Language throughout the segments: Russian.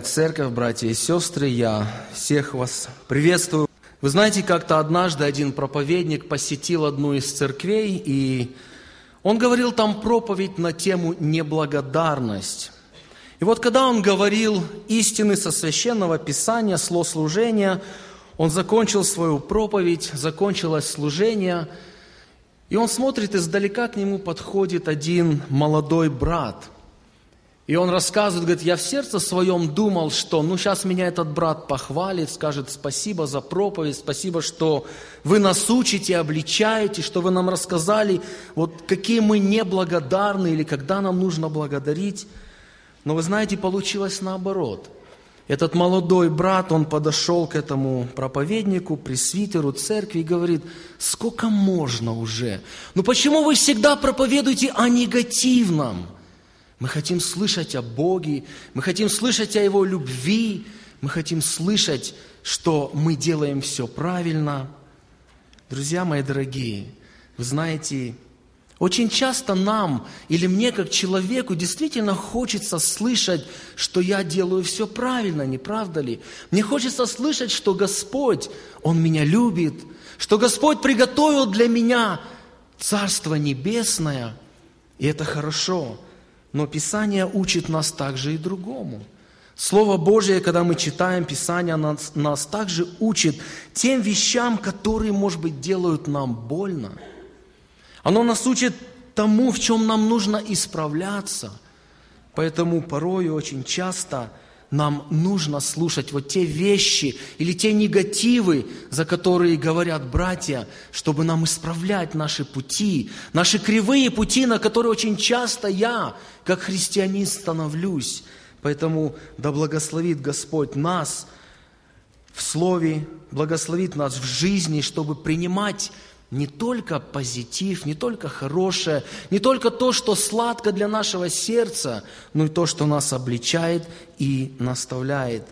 Церковь, братья и сестры, я всех вас приветствую. Вы знаете, как-то однажды один проповедник посетил одну из церквей, и он говорил там проповедь на тему «неблагодарность». И вот когда он говорил истины со священного писания, служения, он закончил свою проповедь, закончилось служение, и он смотрит издалека, к нему подходит один молодой брат – и он рассказывает, говорит, я в сердце своем думал, что ну сейчас меня этот брат похвалит, скажет спасибо за проповедь, спасибо, что вы нас учите, обличаете, что вы нам рассказали, вот какие мы неблагодарны или когда нам нужно благодарить. Но вы знаете, получилось наоборот. Этот молодой брат, он подошел к этому проповеднику, пресвитеру, церкви и говорит, сколько можно уже? Ну почему вы всегда проповедуете о негативном? Мы хотим слышать о Боге, мы хотим слышать о Его любви, мы хотим слышать, что мы делаем все правильно. Друзья мои дорогие, вы знаете, очень часто нам или мне как человеку действительно хочется слышать, что я делаю все правильно, не правда ли? Мне хочется слышать, что Господь, Он меня любит, что Господь приготовил для меня Царство Небесное, и это хорошо. Но Писание учит нас также и другому. Слово Божие, когда мы читаем Писание, нас, нас также учит тем вещам, которые, может быть, делают нам больно. Оно нас учит тому, в чем нам нужно исправляться. Поэтому порой очень часто – нам нужно слушать вот те вещи или те негативы, за которые говорят братья, чтобы нам исправлять наши пути, наши кривые пути, на которые очень часто я, как христианин, становлюсь. Поэтому да благословит Господь нас в Слове, благословит нас в жизни, чтобы принимать не только позитив, не только хорошее, не только то, что сладко для нашего сердца, но и то, что нас обличает и наставляет.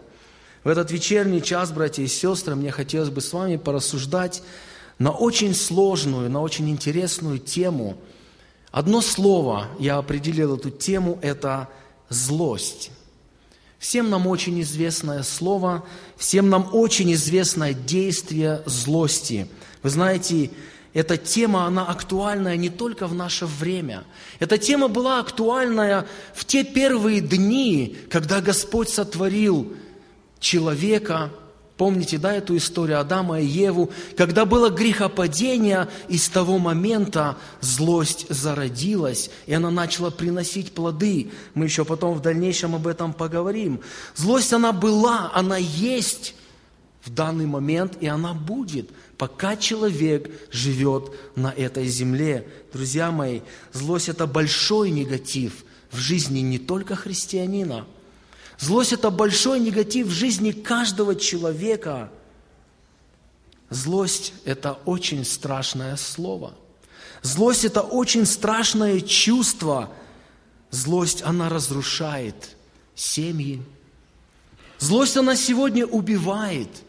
В этот вечерний час, братья и сестры, мне хотелось бы с вами порассуждать на очень сложную, на очень интересную тему. Одно слово я определил эту тему – это злость. Всем нам очень известное слово, всем нам очень известное действие злости – вы знаете, эта тема, она актуальная не только в наше время. Эта тема была актуальная в те первые дни, когда Господь сотворил человека. Помните, да, эту историю Адама и Еву? Когда было грехопадение, и с того момента злость зародилась, и она начала приносить плоды. Мы еще потом в дальнейшем об этом поговорим. Злость, она была, она есть в данный момент, и она будет – пока человек живет на этой земле. Друзья мои, злость – это большой негатив в жизни не только христианина. Злость – это большой негатив в жизни каждого человека. Злость – это очень страшное слово. Злость – это очень страшное чувство. Злость, она разрушает семьи. Злость, она сегодня убивает –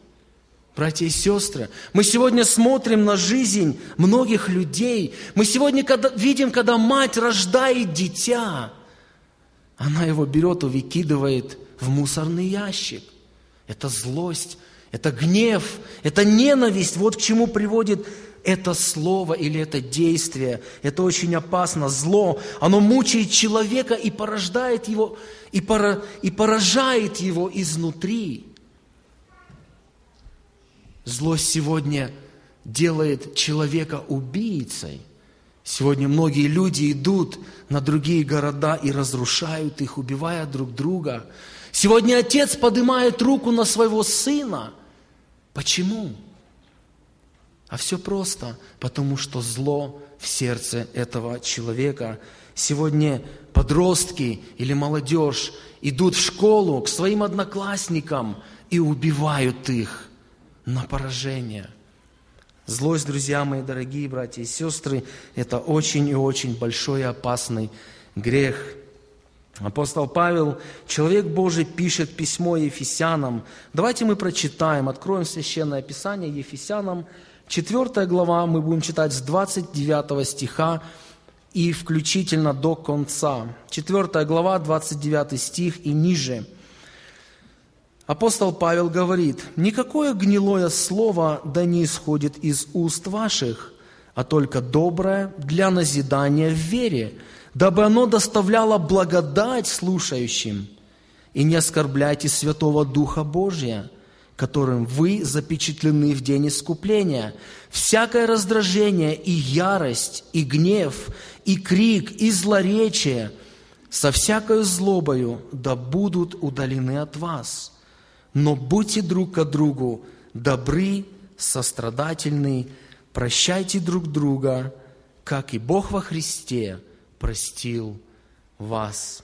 Братья и сестры, мы сегодня смотрим на жизнь многих людей. Мы сегодня когда, видим, когда мать рождает дитя, она его берет и выкидывает в мусорный ящик. Это злость, это гнев, это ненависть. Вот к чему приводит это слово или это действие. Это очень опасно. Зло, оно мучает человека и порождает его, и, пора, и поражает его изнутри. Злость сегодня делает человека убийцей. Сегодня многие люди идут на другие города и разрушают их, убивая друг друга. Сегодня отец поднимает руку на своего сына. Почему? А все просто, потому что зло в сердце этого человека. Сегодня подростки или молодежь идут в школу к своим одноклассникам и убивают их на поражение. Злость, друзья мои, дорогие братья и сестры, это очень и очень большой и опасный грех. Апостол Павел, человек Божий, пишет письмо Ефесянам. Давайте мы прочитаем, откроем Священное Писание Ефесянам, 4 глава, мы будем читать с 29 стиха и включительно до конца. 4 глава, 29 стих и ниже – Апостол Павел говорит, «Никакое гнилое слово да не исходит из уст ваших, а только доброе для назидания в вере, дабы оно доставляло благодать слушающим. И не оскорбляйте Святого Духа Божия, которым вы запечатлены в день искупления. Всякое раздражение и ярость, и гнев, и крик, и злоречие со всякою злобою да будут удалены от вас. Но будьте друг к другу добры, сострадательны, прощайте друг друга, как и Бог во Христе простил вас.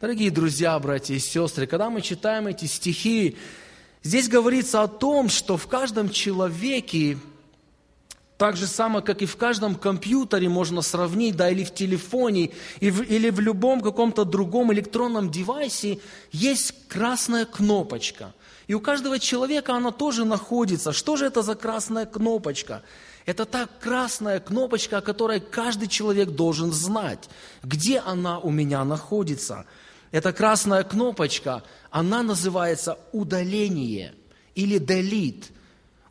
Дорогие друзья, братья и сестры, когда мы читаем эти стихи, Здесь говорится о том, что в каждом человеке, так же само, как и в каждом компьютере можно сравнить, да, или в телефоне, или в любом каком-то другом электронном девайсе, есть красная кнопочка. И у каждого человека она тоже находится. Что же это за красная кнопочка? Это та красная кнопочка, о которой каждый человек должен знать, где она у меня находится – эта красная кнопочка, она называется удаление или delete.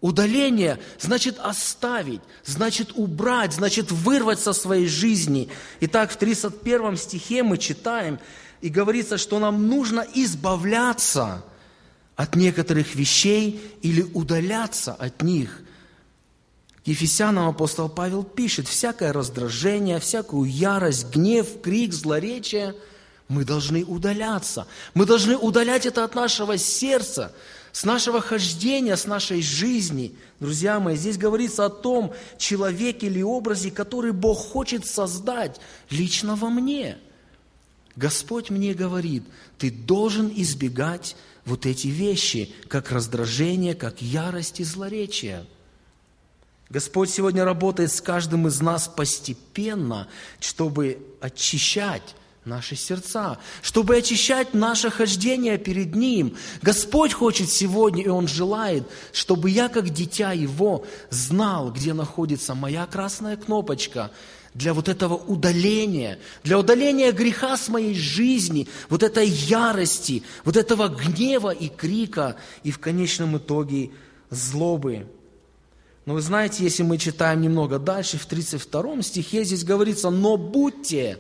Удаление значит оставить, значит убрать, значит вырвать со своей жизни. Итак, в 31 стихе мы читаем, и говорится, что нам нужно избавляться от некоторых вещей или удаляться от них. Ефесянам апостол Павел пишет, всякое раздражение, всякую ярость, гнев, крик, злоречие – мы должны удаляться. Мы должны удалять это от нашего сердца, с нашего хождения, с нашей жизни. Друзья мои, здесь говорится о том человеке или образе, который Бог хочет создать лично во мне. Господь мне говорит, ты должен избегать вот эти вещи, как раздражение, как ярость и злоречие. Господь сегодня работает с каждым из нас постепенно, чтобы очищать наши сердца, чтобы очищать наше хождение перед Ним. Господь хочет сегодня, и Он желает, чтобы я, как дитя Его, знал, где находится моя красная кнопочка для вот этого удаления, для удаления греха с моей жизни, вот этой ярости, вот этого гнева и крика, и в конечном итоге злобы. Но вы знаете, если мы читаем немного дальше, в 32 стихе здесь говорится, «Но будьте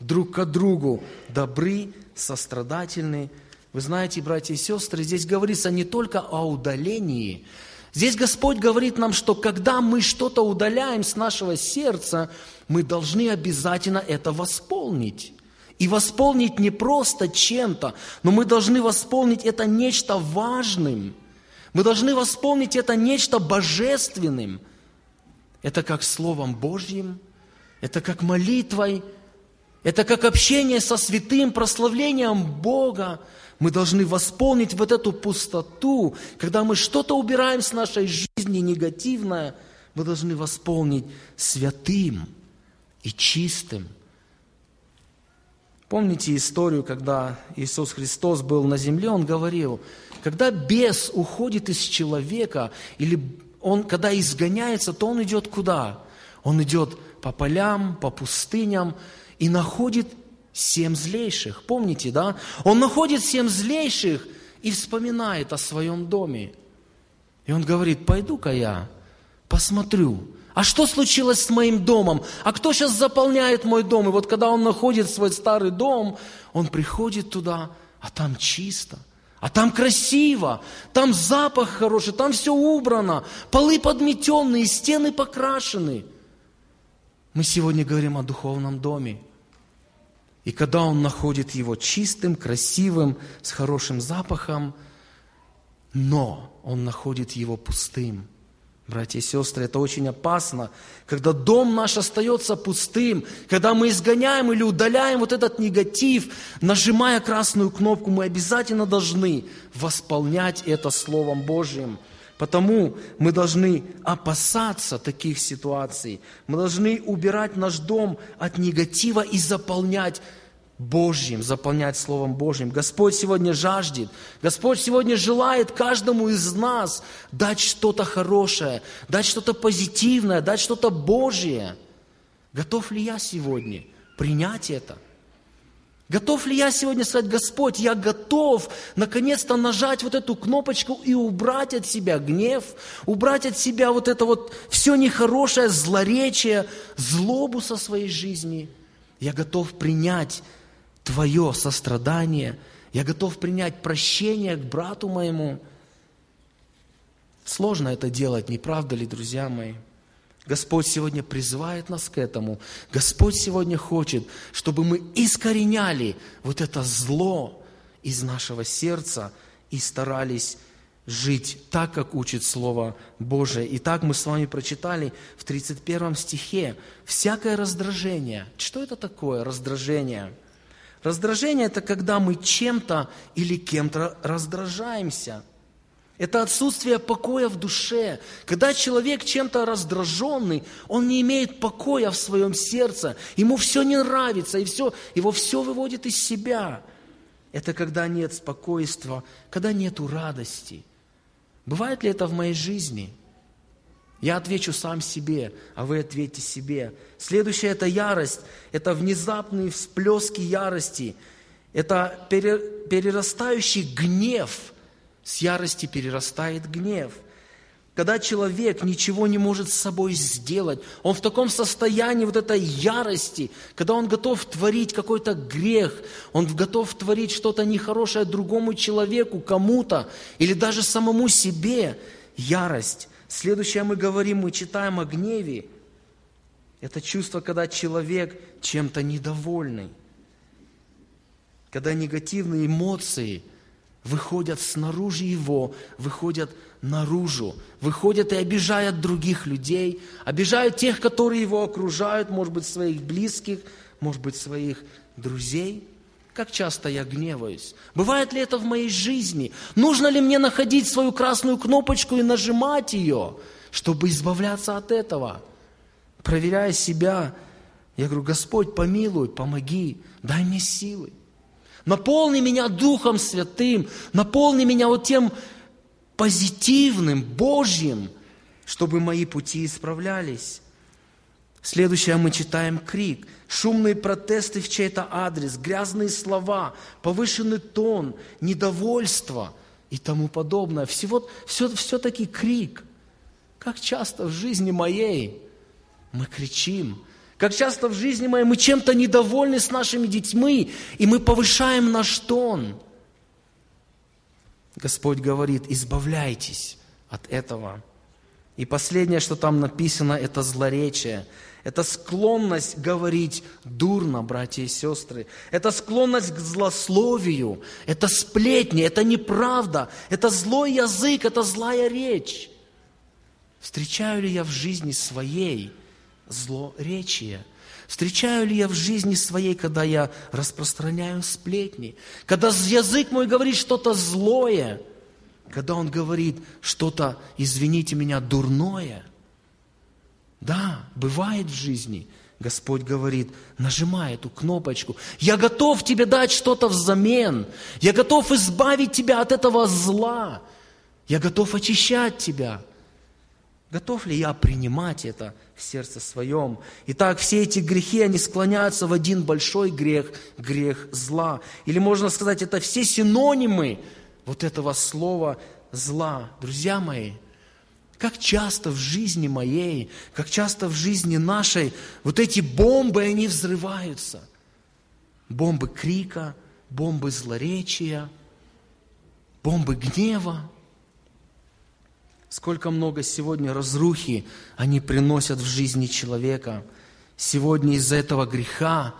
друг к другу, добры, сострадательны. Вы знаете, братья и сестры, здесь говорится не только о удалении. Здесь Господь говорит нам, что когда мы что-то удаляем с нашего сердца, мы должны обязательно это восполнить. И восполнить не просто чем-то, но мы должны восполнить это нечто важным. Мы должны восполнить это нечто божественным. Это как Словом Божьим, это как молитвой – это как общение со святым, прославлением Бога. Мы должны восполнить вот эту пустоту. Когда мы что-то убираем с нашей жизни негативное, мы должны восполнить святым и чистым. Помните историю, когда Иисус Христос был на земле, Он говорил, когда бес уходит из человека, или он, когда изгоняется, то он идет куда? Он идет по полям, по пустыням, и находит семь злейших. Помните, да? Он находит семь злейших и вспоминает о своем доме. И он говорит, пойду-ка я посмотрю, а что случилось с моим домом? А кто сейчас заполняет мой дом? И вот когда он находит свой старый дом, он приходит туда, а там чисто, а там красиво, там запах хороший, там все убрано, полы подметенные, стены покрашены. Мы сегодня говорим о духовном доме. И когда он находит его чистым, красивым, с хорошим запахом, но он находит его пустым. Братья и сестры, это очень опасно, когда дом наш остается пустым, когда мы изгоняем или удаляем вот этот негатив, нажимая красную кнопку, мы обязательно должны восполнять это Словом Божьим – Потому мы должны опасаться таких ситуаций. Мы должны убирать наш дом от негатива и заполнять Божьим, заполнять Словом Божьим. Господь сегодня жаждет, Господь сегодня желает каждому из нас дать что-то хорошее, дать что-то позитивное, дать что-то Божье. Готов ли я сегодня принять это? Готов ли я сегодня сказать, Господь, я готов наконец-то нажать вот эту кнопочку и убрать от себя гнев, убрать от себя вот это вот все нехорошее, злоречие, злобу со своей жизни. Я готов принять Твое сострадание, я готов принять прощение к брату моему. Сложно это делать, не правда ли, друзья мои? Господь сегодня призывает нас к этому. Господь сегодня хочет, чтобы мы искореняли вот это зло из нашего сердца и старались жить так, как учит Слово Божие. И так мы с вами прочитали в 31 стихе. Всякое раздражение. Что это такое раздражение? Раздражение – это когда мы чем-то или кем-то раздражаемся – это отсутствие покоя в душе. Когда человек чем-то раздраженный, он не имеет покоя в своем сердце, ему все не нравится, и все, его все выводит из себя. Это когда нет спокойствия, когда нет радости. Бывает ли это в моей жизни? Я отвечу сам себе, а вы ответьте себе. Следующее – это ярость, это внезапные всплески ярости, это перерастающий гнев – с ярости перерастает гнев. Когда человек ничего не может с собой сделать, он в таком состоянии вот этой ярости, когда он готов творить какой-то грех, он готов творить что-то нехорошее другому человеку, кому-то, или даже самому себе, ярость. Следующее мы говорим, мы читаем о гневе. Это чувство, когда человек чем-то недовольный, когда негативные эмоции – выходят снаружи его, выходят наружу, выходят и обижают других людей, обижают тех, которые его окружают, может быть, своих близких, может быть, своих друзей. Как часто я гневаюсь? Бывает ли это в моей жизни? Нужно ли мне находить свою красную кнопочку и нажимать ее, чтобы избавляться от этого? Проверяя себя, я говорю, Господь, помилуй, помоги, дай мне силы. Наполни меня Духом Святым, наполни меня вот тем позитивным, Божьим, чтобы мои пути исправлялись. Следующее мы читаем крик, шумные протесты в чей-то адрес, грязные слова, повышенный тон, недовольство и тому подобное. Всего, все, все-таки крик. Как часто в жизни моей мы кричим, как часто в жизни моей мы чем-то недовольны с нашими детьми, и мы повышаем наш тон. Господь говорит, избавляйтесь от этого. И последнее, что там написано, это злоречие. Это склонность говорить дурно, братья и сестры. Это склонность к злословию. Это сплетни, это неправда. Это злой язык, это злая речь. Встречаю ли я в жизни своей – злоречие? Встречаю ли я в жизни своей, когда я распространяю сплетни? Когда язык мой говорит что-то злое? Когда он говорит что-то, извините меня, дурное? Да, бывает в жизни. Господь говорит, нажимай эту кнопочку. Я готов тебе дать что-то взамен. Я готов избавить тебя от этого зла. Я готов очищать тебя. Готов ли я принимать это в сердце своем? Итак, все эти грехи, они склоняются в один большой грех, грех зла. Или можно сказать, это все синонимы вот этого слова зла. Друзья мои, как часто в жизни моей, как часто в жизни нашей вот эти бомбы, они взрываются. Бомбы крика, бомбы злоречия, бомбы гнева. Сколько много сегодня разрухи они приносят в жизни человека. Сегодня из-за этого греха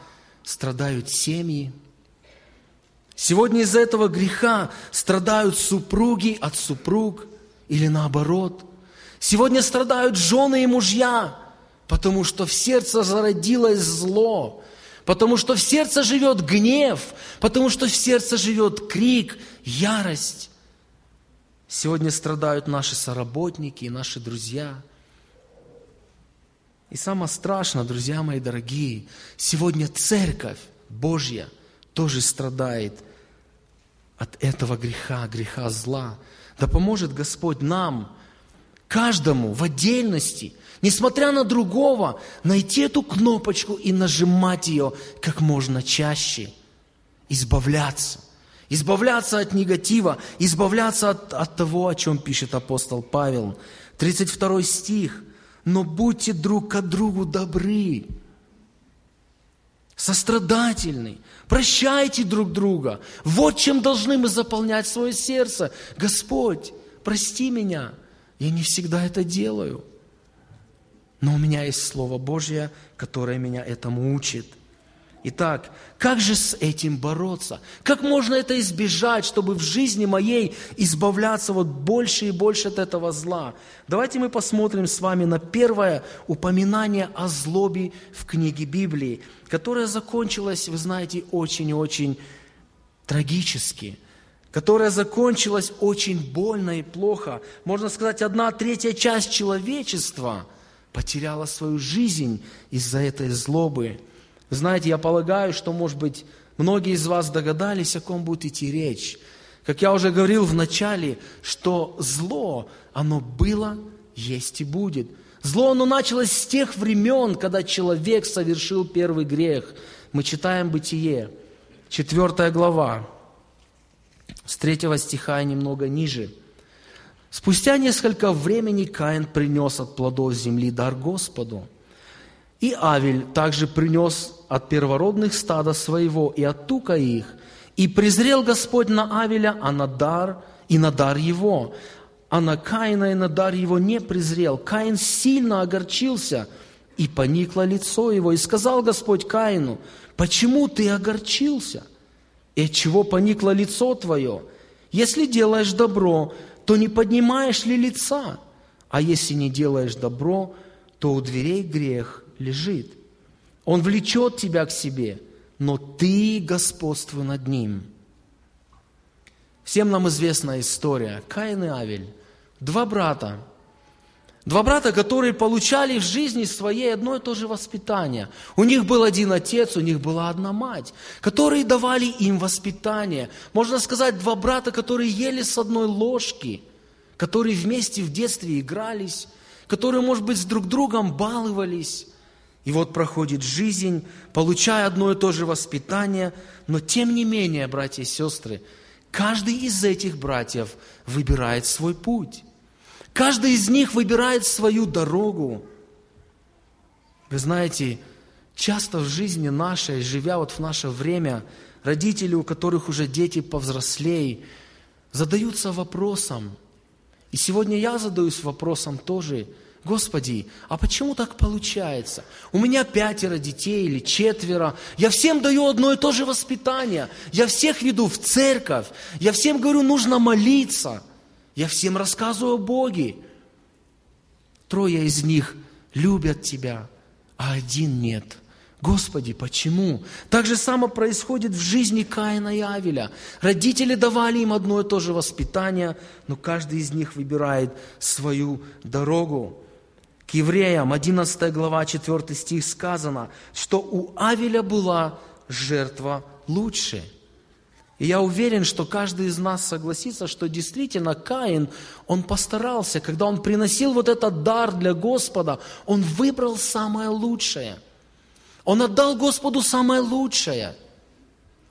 страдают семьи. Сегодня из-за этого греха страдают супруги от супруг или наоборот. Сегодня страдают жены и мужья, потому что в сердце зародилось зло, потому что в сердце живет гнев, потому что в сердце живет крик, ярость. Сегодня страдают наши соработники и наши друзья. И самое страшное, друзья мои дорогие, сегодня церковь Божья тоже страдает от этого греха, греха зла. Да поможет Господь нам, каждому в отдельности, несмотря на другого, найти эту кнопочку и нажимать ее как можно чаще. избавляться. Избавляться от негатива, избавляться от, от того, о чем пишет апостол Павел. 32 стих. «Но будьте друг к другу добры, сострадательны, прощайте друг друга. Вот чем должны мы заполнять свое сердце. Господь, прости меня, я не всегда это делаю. Но у меня есть Слово Божье, которое меня этому учит – Итак, как же с этим бороться? Как можно это избежать, чтобы в жизни моей избавляться вот больше и больше от этого зла? Давайте мы посмотрим с вами на первое упоминание о злобе в книге Библии, которое закончилось, вы знаете, очень и очень трагически которая закончилась очень больно и плохо. Можно сказать, одна третья часть человечества потеряла свою жизнь из-за этой злобы. Знаете, я полагаю, что, может быть, многие из вас догадались, о ком будет идти речь. Как я уже говорил в начале, что зло, оно было, есть и будет. Зло, оно началось с тех времен, когда человек совершил первый грех. Мы читаем Бытие, 4 глава, с 3 стиха и немного ниже. Спустя несколько времени Каин принес от плодов земли дар Господу – и Авель также принес от первородных стада своего и от тука их. И презрел Господь на Авеля, а на дар и на дар его. А на Каина и на дар его не презрел. Каин сильно огорчился, и поникло лицо его. И сказал Господь Каину, почему ты огорчился? И от чего поникло лицо твое? Если делаешь добро, то не поднимаешь ли лица? А если не делаешь добро, то у дверей грех – лежит. Он влечет тебя к себе, но ты господствуй над ним. Всем нам известна история. Каин и Авель. Два брата. Два брата, которые получали в жизни своей одно и то же воспитание. У них был один отец, у них была одна мать, которые давали им воспитание. Можно сказать, два брата, которые ели с одной ложки, которые вместе в детстве игрались, которые, может быть, с друг другом баловались, и вот проходит жизнь, получая одно и то же воспитание, но тем не менее, братья и сестры, каждый из этих братьев выбирает свой путь. Каждый из них выбирает свою дорогу. Вы знаете, часто в жизни нашей, живя вот в наше время, родители, у которых уже дети повзрослее, задаются вопросом. И сегодня я задаюсь вопросом тоже – Господи, а почему так получается? У меня пятеро детей или четверо. Я всем даю одно и то же воспитание. Я всех веду в церковь. Я всем говорю, нужно молиться. Я всем рассказываю о Боге. Трое из них любят Тебя, а один нет. Господи, почему? Так же само происходит в жизни Каина и Авеля. Родители давали им одно и то же воспитание, но каждый из них выбирает свою дорогу. К евреям, 11 глава, 4 стих сказано, что у Авеля была жертва лучше. И я уверен, что каждый из нас согласится, что действительно Каин, он постарался, когда он приносил вот этот дар для Господа, он выбрал самое лучшее. Он отдал Господу самое лучшее.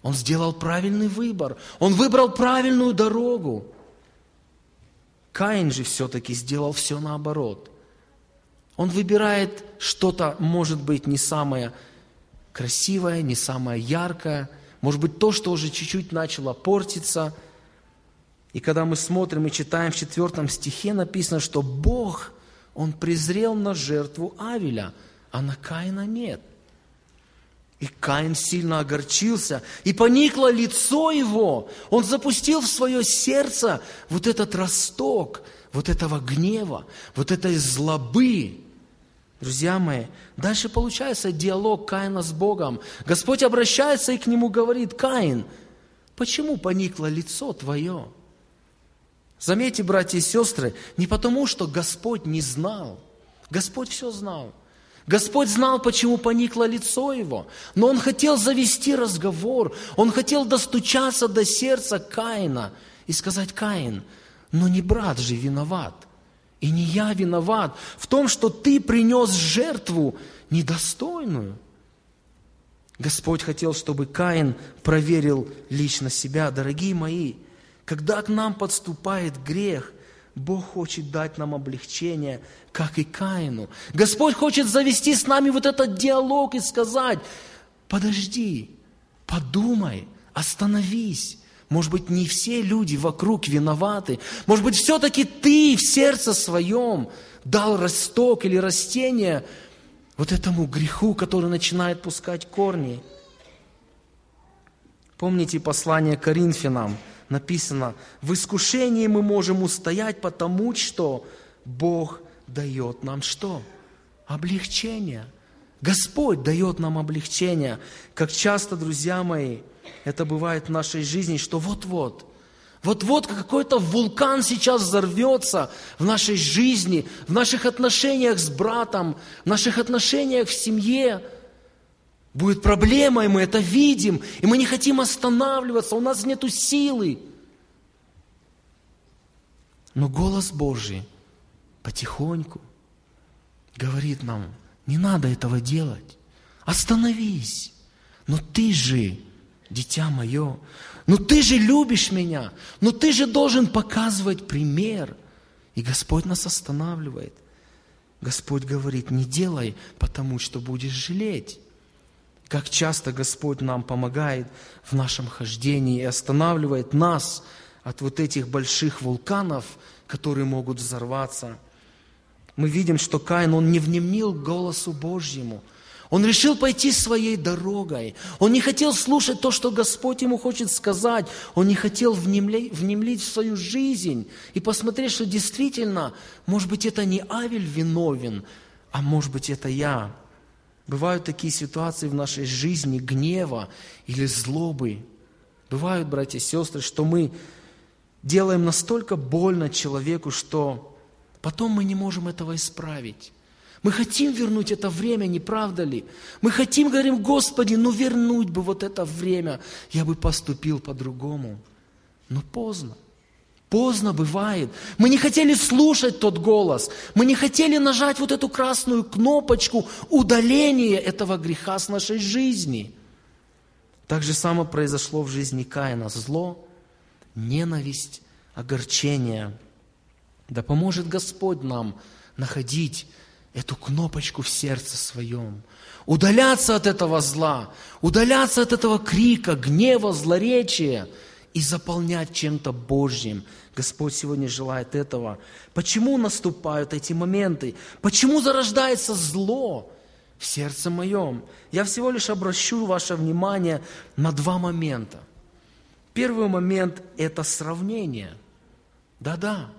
Он сделал правильный выбор. Он выбрал правильную дорогу. Каин же все-таки сделал все наоборот – он выбирает что-то, может быть, не самое красивое, не самое яркое, может быть, то, что уже чуть-чуть начало портиться. И когда мы смотрим и читаем в четвертом стихе, написано, что Бог, Он презрел на жертву Авеля, а на Каина нет. И Каин сильно огорчился, и поникло лицо его. Он запустил в свое сердце вот этот росток, вот этого гнева, вот этой злобы. Друзья мои, дальше получается диалог Каина с Богом. Господь обращается и к нему говорит, Каин, почему поникло лицо твое? Заметьте, братья и сестры, не потому, что Господь не знал. Господь все знал. Господь знал, почему поникло лицо его, но Он хотел завести разговор, Он хотел достучаться до сердца Каина и сказать, Каин, но не брат же виноват – и не я виноват в том, что ты принес жертву недостойную. Господь хотел, чтобы Каин проверил лично себя. Дорогие мои, когда к нам подступает грех, Бог хочет дать нам облегчение, как и Каину. Господь хочет завести с нами вот этот диалог и сказать, подожди, подумай, остановись. Может быть, не все люди вокруг виноваты. Может быть, все-таки ты в сердце своем дал росток или растение вот этому греху, который начинает пускать корни. Помните послание Коринфянам? Написано, в искушении мы можем устоять, потому что Бог дает нам что? Облегчение. Господь дает нам облегчение. Как часто, друзья мои, это бывает в нашей жизни, что вот-вот, вот-вот какой-то вулкан сейчас взорвется в нашей жизни, в наших отношениях с братом, в наших отношениях в семье. Будет проблема, и мы это видим, и мы не хотим останавливаться, у нас нет силы. Но голос Божий потихоньку говорит нам, не надо этого делать, остановись. Но ты же дитя мое, ну ты же любишь меня, ну ты же должен показывать пример. И Господь нас останавливает. Господь говорит, не делай, потому что будешь жалеть. Как часто Господь нам помогает в нашем хождении и останавливает нас от вот этих больших вулканов, которые могут взорваться. Мы видим, что Каин, он не внемнил голосу Божьему – он решил пойти своей дорогой. Он не хотел слушать то, что Господь ему хочет сказать. Он не хотел внемлить, внемлить в свою жизнь и посмотреть, что действительно, может быть, это не Авель виновен, а может быть, это я. Бывают такие ситуации в нашей жизни гнева или злобы. Бывают, братья и сестры, что мы делаем настолько больно человеку, что потом мы не можем этого исправить. Мы хотим вернуть это время, не правда ли? Мы хотим, говорим, Господи, ну вернуть бы вот это время, я бы поступил по-другому. Но поздно. Поздно бывает. Мы не хотели слушать тот голос. Мы не хотели нажать вот эту красную кнопочку удаления этого греха с нашей жизни. Так же самое произошло в жизни Каина. Зло, ненависть, огорчение. Да поможет Господь нам находить эту кнопочку в сердце своем, удаляться от этого зла, удаляться от этого крика, гнева, злоречия и заполнять чем-то Божьим. Господь сегодня желает этого. Почему наступают эти моменты? Почему зарождается зло в сердце моем? Я всего лишь обращу ваше внимание на два момента. Первый момент – это сравнение. Да-да,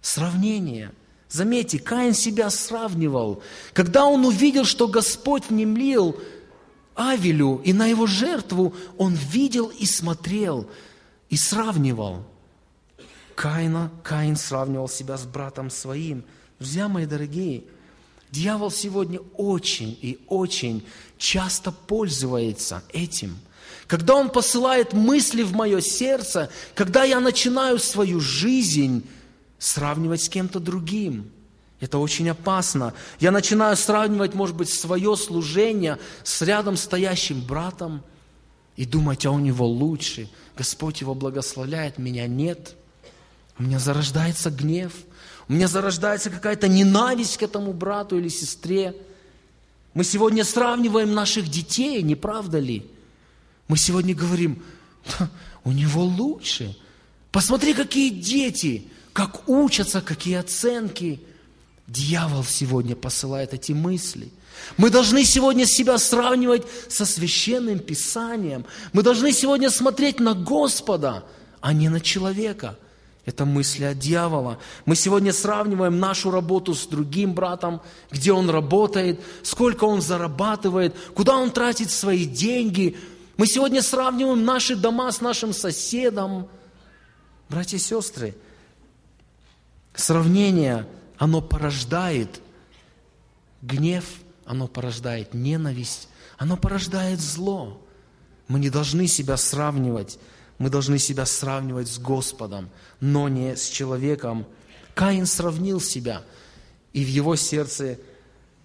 сравнение – Заметьте, Каин себя сравнивал. Когда он увидел, что Господь внемлил Авелю и на его жертву, он видел и смотрел, и сравнивал. Каина, Каин сравнивал себя с братом своим. Друзья мои дорогие, дьявол сегодня очень и очень часто пользуется этим. Когда он посылает мысли в мое сердце, когда я начинаю свою жизнь сравнивать с кем-то другим. Это очень опасно. Я начинаю сравнивать, может быть, свое служение с рядом стоящим братом и думать, а у него лучше. Господь его благословляет, меня нет. У меня зарождается гнев, у меня зарождается какая-то ненависть к этому брату или сестре. Мы сегодня сравниваем наших детей, не правда ли? Мы сегодня говорим, у него лучше. Посмотри, какие дети как учатся, какие оценки. Дьявол сегодня посылает эти мысли. Мы должны сегодня себя сравнивать со священным писанием. Мы должны сегодня смотреть на Господа, а не на человека. Это мысли от дьявола. Мы сегодня сравниваем нашу работу с другим братом, где он работает, сколько он зарабатывает, куда он тратит свои деньги. Мы сегодня сравниваем наши дома с нашим соседом. Братья и сестры, Сравнение, оно порождает гнев, оно порождает ненависть, оно порождает зло. Мы не должны себя сравнивать, мы должны себя сравнивать с Господом, но не с человеком. Каин сравнил себя, и в его сердце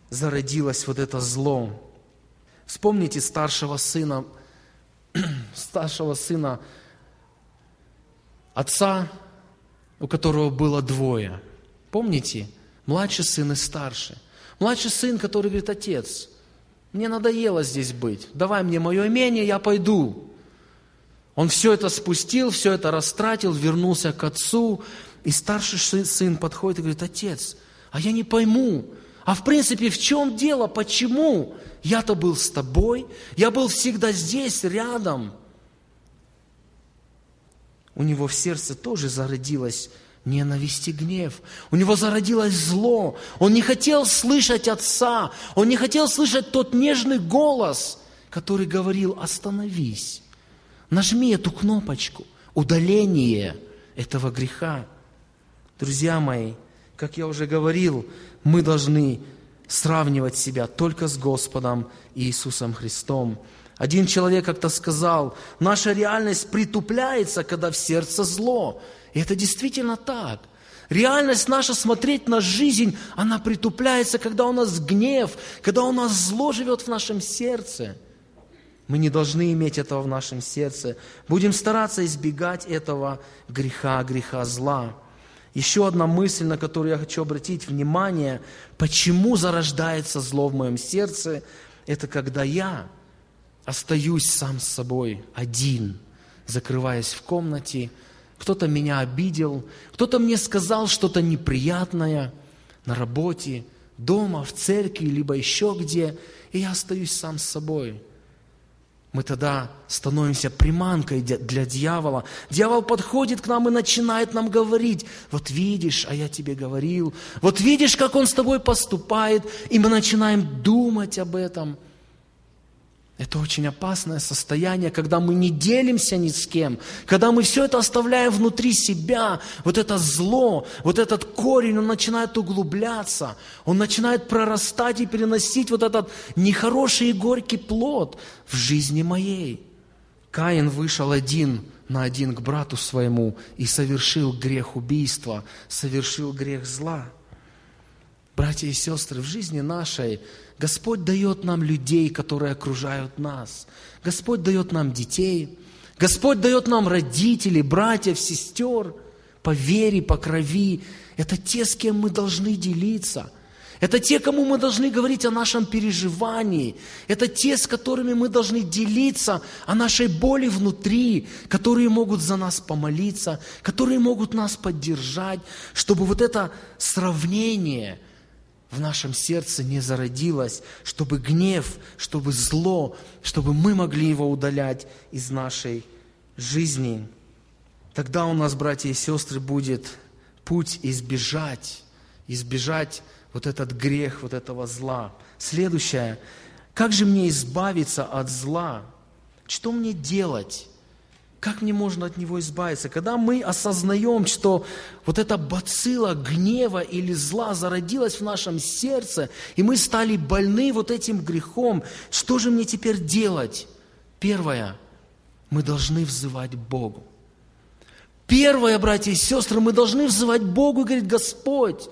зародилось вот это зло. Вспомните старшего сына, старшего сына отца, у которого было двое. Помните? Младший сын и старший. Младший сын, который говорит, отец, мне надоело здесь быть, давай мне мое имение, я пойду. Он все это спустил, все это растратил, вернулся к отцу, и старший сын подходит и говорит, отец, а я не пойму, а в принципе в чем дело, почему? Я-то был с тобой, я был всегда здесь, рядом. У него в сердце тоже зародилась ненависть и гнев. У него зародилось зло. Он не хотел слышать отца. Он не хотел слышать тот нежный голос, который говорил, остановись. Нажми эту кнопочку. Удаление этого греха. Друзья мои, как я уже говорил, мы должны сравнивать себя только с Господом Иисусом Христом. Один человек как-то сказал, наша реальность притупляется, когда в сердце зло. И это действительно так. Реальность наша смотреть на жизнь, она притупляется, когда у нас гнев, когда у нас зло живет в нашем сердце – мы не должны иметь этого в нашем сердце. Будем стараться избегать этого греха, греха зла. Еще одна мысль, на которую я хочу обратить внимание, почему зарождается зло в моем сердце, это когда я остаюсь сам с собой один, закрываясь в комнате, кто-то меня обидел, кто-то мне сказал что-то неприятное на работе, дома, в церкви, либо еще где, и я остаюсь сам с собой – мы тогда становимся приманкой для дьявола. Дьявол подходит к нам и начинает нам говорить, вот видишь, а я тебе говорил, вот видишь, как он с тобой поступает, и мы начинаем думать об этом – это очень опасное состояние, когда мы не делимся ни с кем, когда мы все это оставляем внутри себя, вот это зло, вот этот корень, он начинает углубляться, он начинает прорастать и переносить вот этот нехороший и горький плод в жизни моей. Каин вышел один на один к брату своему и совершил грех убийства, совершил грех зла. Братья и сестры, в жизни нашей Господь дает нам людей, которые окружают нас. Господь дает нам детей. Господь дает нам родителей, братьев, сестер по вере, по крови. Это те, с кем мы должны делиться. Это те, кому мы должны говорить о нашем переживании. Это те, с которыми мы должны делиться о нашей боли внутри, которые могут за нас помолиться, которые могут нас поддержать, чтобы вот это сравнение – в нашем сердце не зародилось, чтобы гнев, чтобы зло, чтобы мы могли его удалять из нашей жизни. Тогда у нас, братья и сестры, будет путь избежать, избежать вот этот грех, вот этого зла. Следующее. Как же мне избавиться от зла? Что мне делать? Как мне можно от него избавиться? Когда мы осознаем, что вот эта бацилла гнева или зла зародилась в нашем сердце, и мы стали больны вот этим грехом, что же мне теперь делать? Первое, мы должны взывать Богу. Первое, братья и сестры, мы должны взывать Богу и говорить, Господь,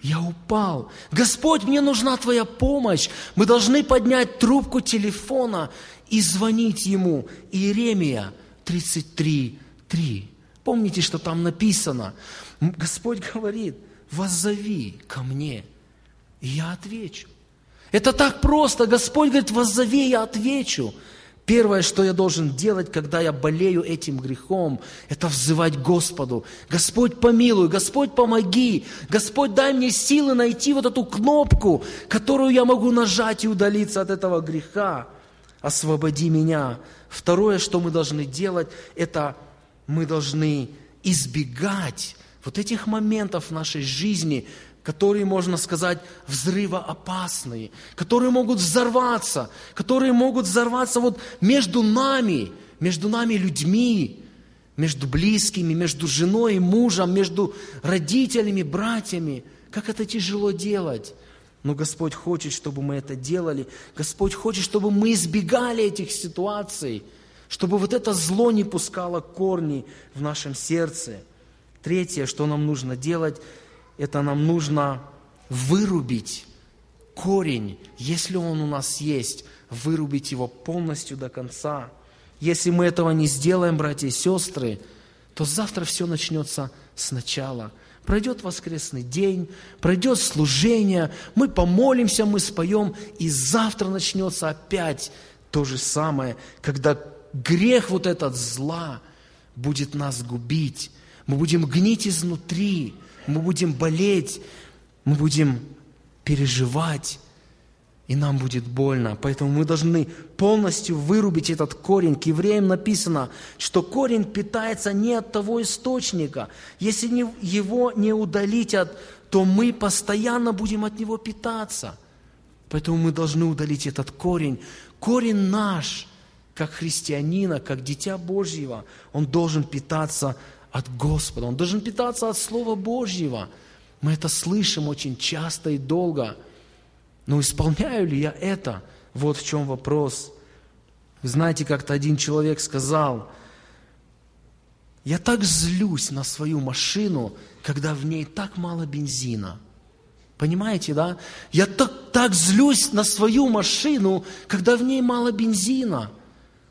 я упал. Господь, мне нужна Твоя помощь. Мы должны поднять трубку телефона и звонить Ему. Иеремия – 33, 3. Помните, что там написано? Господь говорит, воззови ко мне, и я отвечу. Это так просто. Господь говорит, воззови, я отвечу. Первое, что я должен делать, когда я болею этим грехом, это взывать Господу. Господь помилуй, Господь помоги, Господь дай мне силы найти вот эту кнопку, которую я могу нажать и удалиться от этого греха. Освободи меня. Второе, что мы должны делать, это мы должны избегать вот этих моментов в нашей жизни, которые, можно сказать, взрывоопасные, которые могут взорваться, которые могут взорваться вот между нами, между нами людьми, между близкими, между женой и мужем, между родителями, братьями. Как это тяжело делать. Но Господь хочет, чтобы мы это делали. Господь хочет, чтобы мы избегали этих ситуаций, чтобы вот это зло не пускало корни в нашем сердце. Третье, что нам нужно делать, это нам нужно вырубить корень, если он у нас есть, вырубить его полностью до конца. Если мы этого не сделаем, братья и сестры, то завтра все начнется сначала. Пройдет воскресный день, пройдет служение, мы помолимся, мы споем, и завтра начнется опять то же самое, когда грех вот этот зла будет нас губить, мы будем гнить изнутри, мы будем болеть, мы будем переживать, и нам будет больно. Поэтому мы должны полностью вырубить этот корень. К евреям написано, что корень питается не от того источника. Если его не удалить, то мы постоянно будем от него питаться. Поэтому мы должны удалить этот корень. Корень наш, как христианина, как дитя Божьего, он должен питаться от Господа, он должен питаться от Слова Божьего. Мы это слышим очень часто и долго – но исполняю ли я это? Вот в чем вопрос. Вы знаете, как-то один человек сказал, я так злюсь на свою машину, когда в ней так мало бензина. Понимаете, да? Я так, так злюсь на свою машину, когда в ней мало бензина.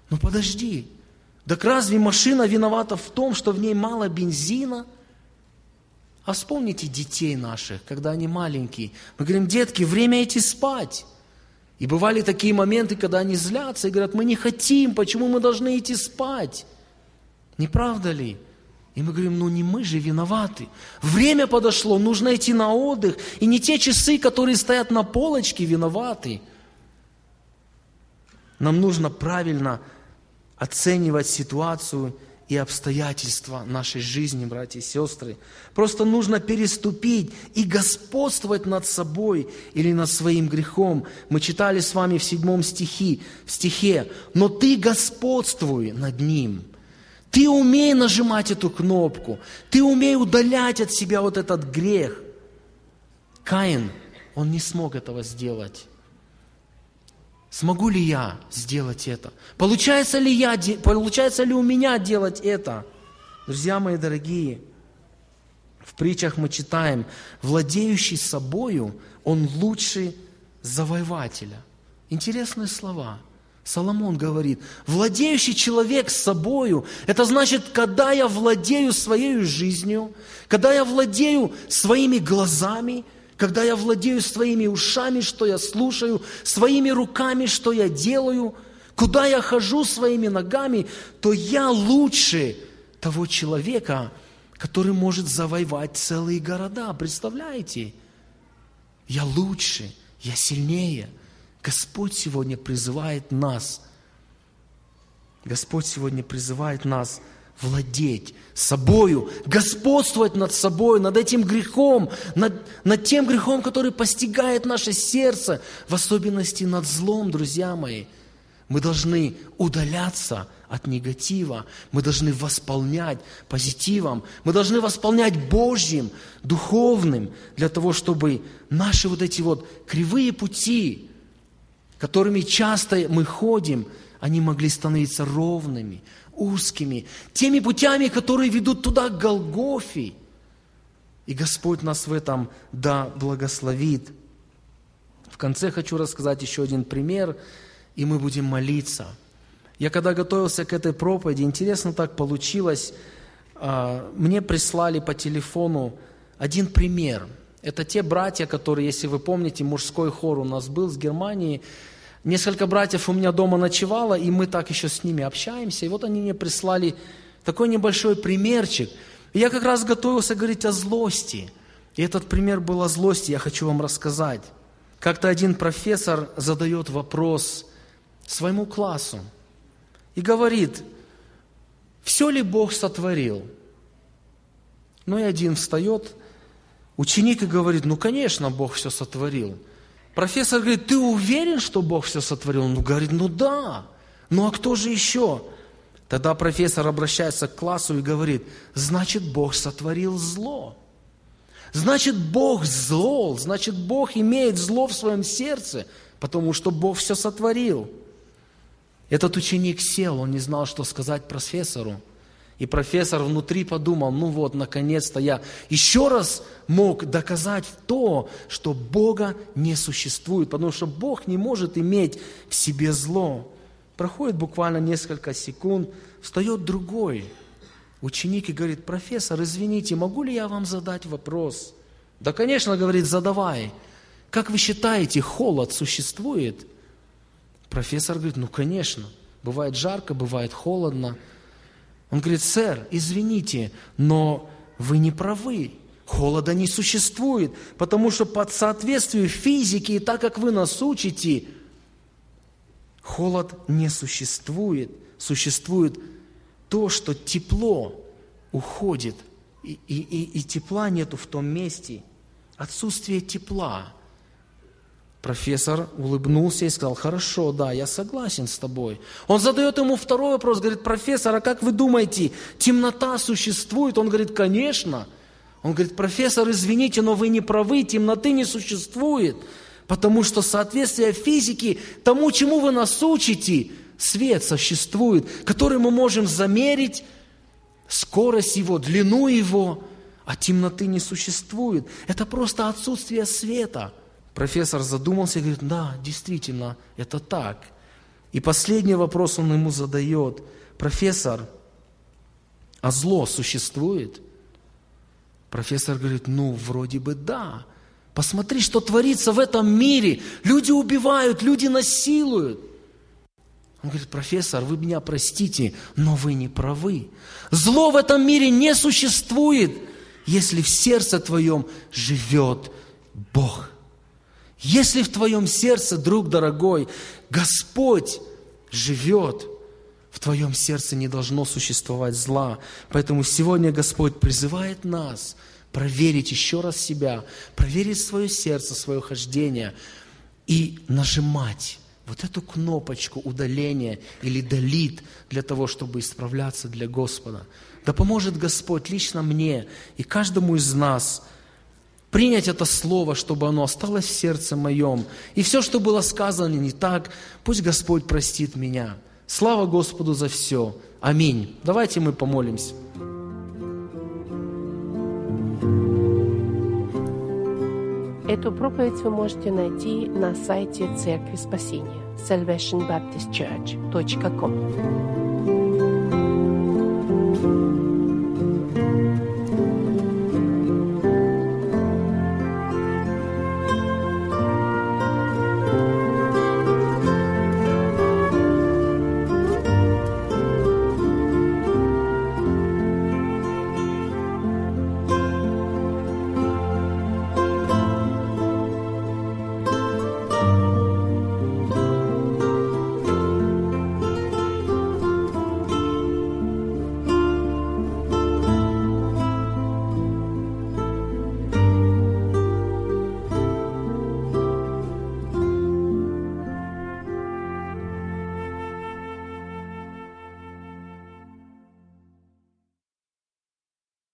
Ну подожди, так разве машина виновата в том, что в ней мало бензина – а вспомните детей наших, когда они маленькие. Мы говорим, детки, время идти спать. И бывали такие моменты, когда они злятся и говорят, мы не хотим, почему мы должны идти спать? Не правда ли? И мы говорим, ну не мы же виноваты. Время подошло, нужно идти на отдых. И не те часы, которые стоят на полочке, виноваты. Нам нужно правильно оценивать ситуацию и обстоятельства нашей жизни, братья и сестры. Просто нужно переступить и господствовать над собой или над своим грехом. Мы читали с вами в седьмом стихе, в стихе, «Но ты господствуй над ним». Ты умей нажимать эту кнопку, ты умей удалять от себя вот этот грех. Каин, он не смог этого сделать. Смогу ли я сделать это? Получается ли, я, получается ли у меня делать это? Друзья мои дорогие, в притчах мы читаем, владеющий собою, он лучше завоевателя. Интересные слова. Соломон говорит, владеющий человек собою, это значит, когда я владею своей жизнью, когда я владею своими глазами, когда я владею своими ушами, что я слушаю, своими руками, что я делаю, куда я хожу своими ногами, то я лучше того человека, который может завоевать целые города. Представляете? Я лучше, я сильнее. Господь сегодня призывает нас. Господь сегодня призывает нас – владеть собою, господствовать над собой, над этим грехом, над, над тем грехом, который постигает наше сердце, в особенности над злом, друзья мои. Мы должны удаляться от негатива, мы должны восполнять позитивом, мы должны восполнять Божьим, духовным, для того, чтобы наши вот эти вот кривые пути, которыми часто мы ходим, они могли становиться ровными, узкими, теми путями, которые ведут туда, к Голгофе. И Господь нас в этом да благословит. В конце хочу рассказать еще один пример, и мы будем молиться. Я когда готовился к этой проповеди, интересно так получилось, а, мне прислали по телефону один пример. Это те братья, которые, если вы помните, мужской хор у нас был с Германии, Несколько братьев у меня дома ночевало, и мы так еще с ними общаемся. И вот они мне прислали такой небольшой примерчик. И я как раз готовился говорить о злости. И этот пример был о злости, я хочу вам рассказать. Как-то один профессор задает вопрос своему классу и говорит, все ли Бог сотворил? Ну и один встает, ученик и говорит, ну конечно, Бог все сотворил – Профессор говорит, ты уверен, что Бог все сотворил? Он говорит, ну да. Ну а кто же еще? Тогда профессор обращается к классу и говорит, значит, Бог сотворил зло. Значит, Бог злол, значит, Бог имеет зло в своем сердце, потому что Бог все сотворил. Этот ученик сел, он не знал, что сказать профессору. И профессор внутри подумал, ну вот, наконец-то я еще раз мог доказать то, что Бога не существует, потому что Бог не может иметь в себе зло. Проходит буквально несколько секунд, встает другой ученик и говорит, профессор, извините, могу ли я вам задать вопрос? Да, конечно, говорит, задавай. Как вы считаете, холод существует? Профессор говорит, ну, конечно. Бывает жарко, бывает холодно. Он говорит, сэр, извините, но вы не правы. Холода не существует, потому что под соответствию физики, и так как вы нас учите, холод не существует. Существует то, что тепло уходит, и, и, и, и тепла нету в том месте. Отсутствие тепла. Профессор улыбнулся и сказал, хорошо, да, я согласен с тобой. Он задает ему второй вопрос, говорит, профессор, а как вы думаете, темнота существует? Он говорит, конечно. Он говорит, профессор, извините, но вы не правы, темноты не существует, потому что соответствие физики тому, чему вы нас учите, свет существует, который мы можем замерить, скорость его, длину его, а темноты не существует. Это просто отсутствие света – Профессор задумался и говорит, да, действительно, это так. И последний вопрос он ему задает. Профессор, а зло существует? Профессор говорит, ну, вроде бы да. Посмотри, что творится в этом мире. Люди убивают, люди насилуют. Он говорит, профессор, вы меня простите, но вы не правы. Зло в этом мире не существует, если в сердце твоем живет Бог. Если в твоем сердце, друг дорогой, Господь живет, в твоем сердце не должно существовать зла. Поэтому сегодня Господь призывает нас проверить еще раз себя, проверить свое сердце, свое хождение и нажимать вот эту кнопочку удаления или долит для того, чтобы исправляться для Господа. Да поможет Господь лично мне и каждому из нас – принять это слово, чтобы оно осталось в сердце моем. И все, что было сказано не так, пусть Господь простит меня. Слава Господу за все. Аминь. Давайте мы помолимся. Эту проповедь вы можете найти на сайте Церкви Спасения salvationbaptistchurch.com